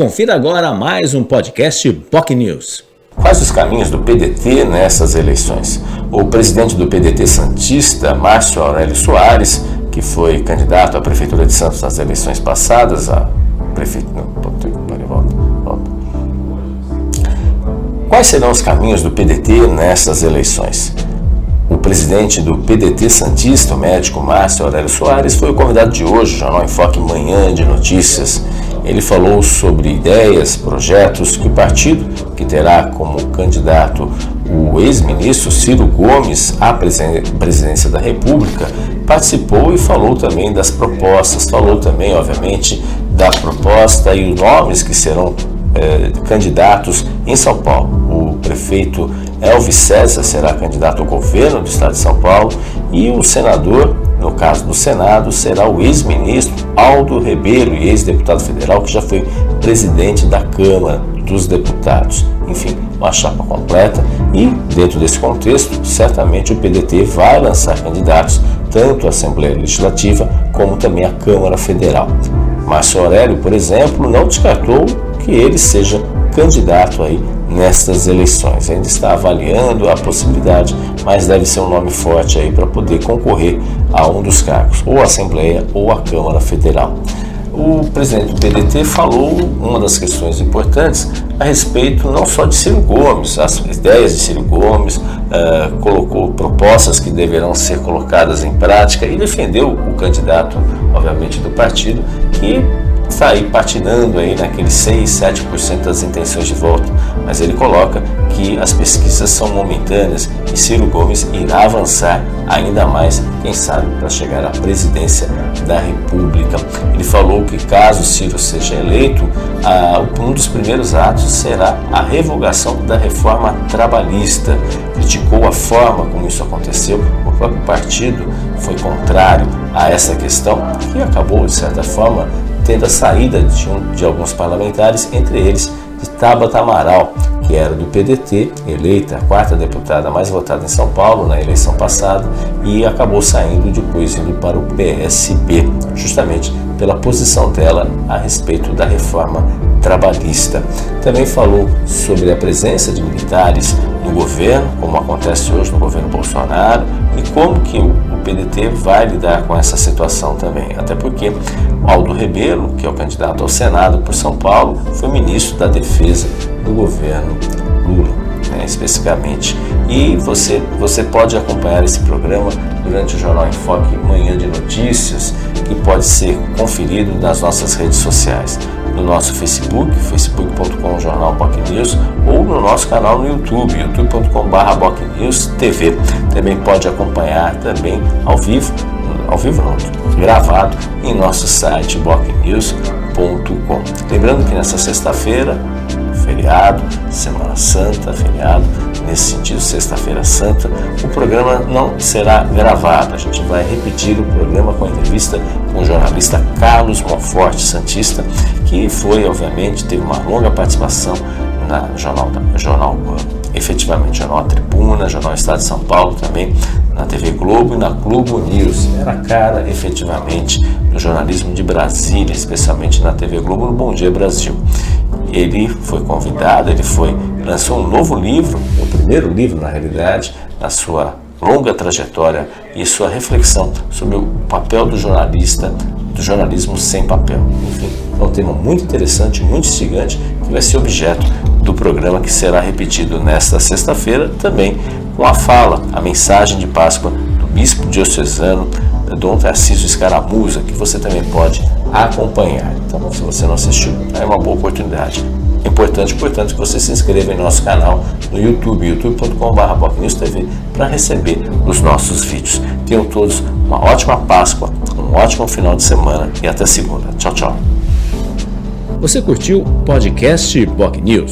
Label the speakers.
Speaker 1: Confira agora mais um podcast POC News.
Speaker 2: Quais os caminhos do PDT nessas eleições? O presidente do PDT Santista, Márcio Aurélio Soares, que foi candidato à Prefeitura de Santos nas eleições passadas, a prefeito. volta, volta. Quais serão os caminhos do PDT nessas eleições? O presidente do PDT Santista, o médico Márcio Aurélio Soares, foi o convidado de hoje, Jornal Enfoque Manhã de Notícias. Ele falou sobre ideias, projetos que o partido, que terá como candidato o ex-ministro Ciro Gomes à presidência da República, participou e falou também das propostas, falou também, obviamente, da proposta e os nomes que serão eh, candidatos em São Paulo. O prefeito Elvis César será candidato ao governo do estado de São Paulo e o senador, no caso do Senado, será o ex-ministro Aldo Rebelo e ex-deputado federal que já foi presidente da Câmara dos Deputados. Enfim, uma chapa completa e, dentro desse contexto, certamente o PDT vai lançar candidatos tanto à Assembleia Legislativa como também à Câmara Federal. Márcio Aurélio, por exemplo, não descartou que ele seja candidato aí nestas eleições. Ainda está avaliando a possibilidade, mas deve ser um nome forte aí para poder concorrer a um dos cargos, ou a Assembleia ou a Câmara Federal. O presidente do PDT falou uma das questões importantes a respeito não só de Ciro Gomes, as ideias de Ciro Gomes, uh, colocou propostas que deverão ser colocadas em prática e defendeu o candidato, obviamente, do partido, que aí patinando aí naqueles 6, 7% das intenções de voto, mas ele coloca que as pesquisas são momentâneas e Ciro Gomes irá avançar ainda mais, quem sabe, para chegar à presidência da República. Ele falou que caso Ciro seja eleito, um dos primeiros atos será a revogação da reforma trabalhista. Criticou a forma como isso aconteceu, o próprio partido foi contrário a essa questão e acabou, de certa forma, tendo a saída de, um, de alguns parlamentares, entre eles de Tabata Amaral, que era do PDT, eleita a quarta deputada mais votada em São Paulo na eleição passada e acabou saindo depois indo para o PSB, justamente pela posição dela a respeito da reforma trabalhista. Também falou sobre a presença de militares no governo, como acontece hoje no governo Bolsonaro, e como que o PDT vai lidar com essa situação também. Até porque Aldo Rebelo, que é o candidato ao Senado por São Paulo, foi ministro da Defesa do governo Lula, né, especificamente. E você, você pode acompanhar esse programa durante o Jornal Enfoque Manhã de Notícias, que pode ser conferido nas nossas redes sociais no nosso Facebook, facebook.com Jornal News, ou no nosso canal no YouTube, youtube.com.br TV. Também pode acompanhar também ao vivo, ao vivo não, gravado em nosso site bocnews.com. Lembrando que nessa sexta-feira, feriado, Semana Santa, feriado, nesse sentido, Sexta-feira Santa, o programa não será gravado. A gente vai repetir o programa com a entrevista com o jornalista Carlos Monforte Santista, que foi, obviamente, teve uma longa participação na Jornal, jornal efetivamente Jornal Tribuna, Jornal Estado de São Paulo também, na TV Globo e na Globo News. Era cara, efetivamente, do jornalismo de Brasília, especialmente na TV Globo, no Bom Dia Brasil. Ele foi convidado, ele foi lançou um novo livro, o primeiro livro, na realidade, na sua longa trajetória e sua reflexão sobre o papel do jornalista, do jornalismo sem papel. Enfim, é um tema muito interessante, muito instigante, que vai ser objeto do programa que será repetido nesta sexta-feira, também com a fala, a mensagem de Páscoa do bispo diocesano Dom Tarcísio Escaramuza, que você também pode acompanhar. Então, se você não assistiu, é uma boa oportunidade. É importante, portanto, que você se inscreva em nosso canal no YouTube, youtube.com.br para receber os nossos vídeos. Tenham todos uma ótima Páscoa, um ótimo final de semana e até segunda. Tchau, tchau.
Speaker 1: Você curtiu o podcast Boc News?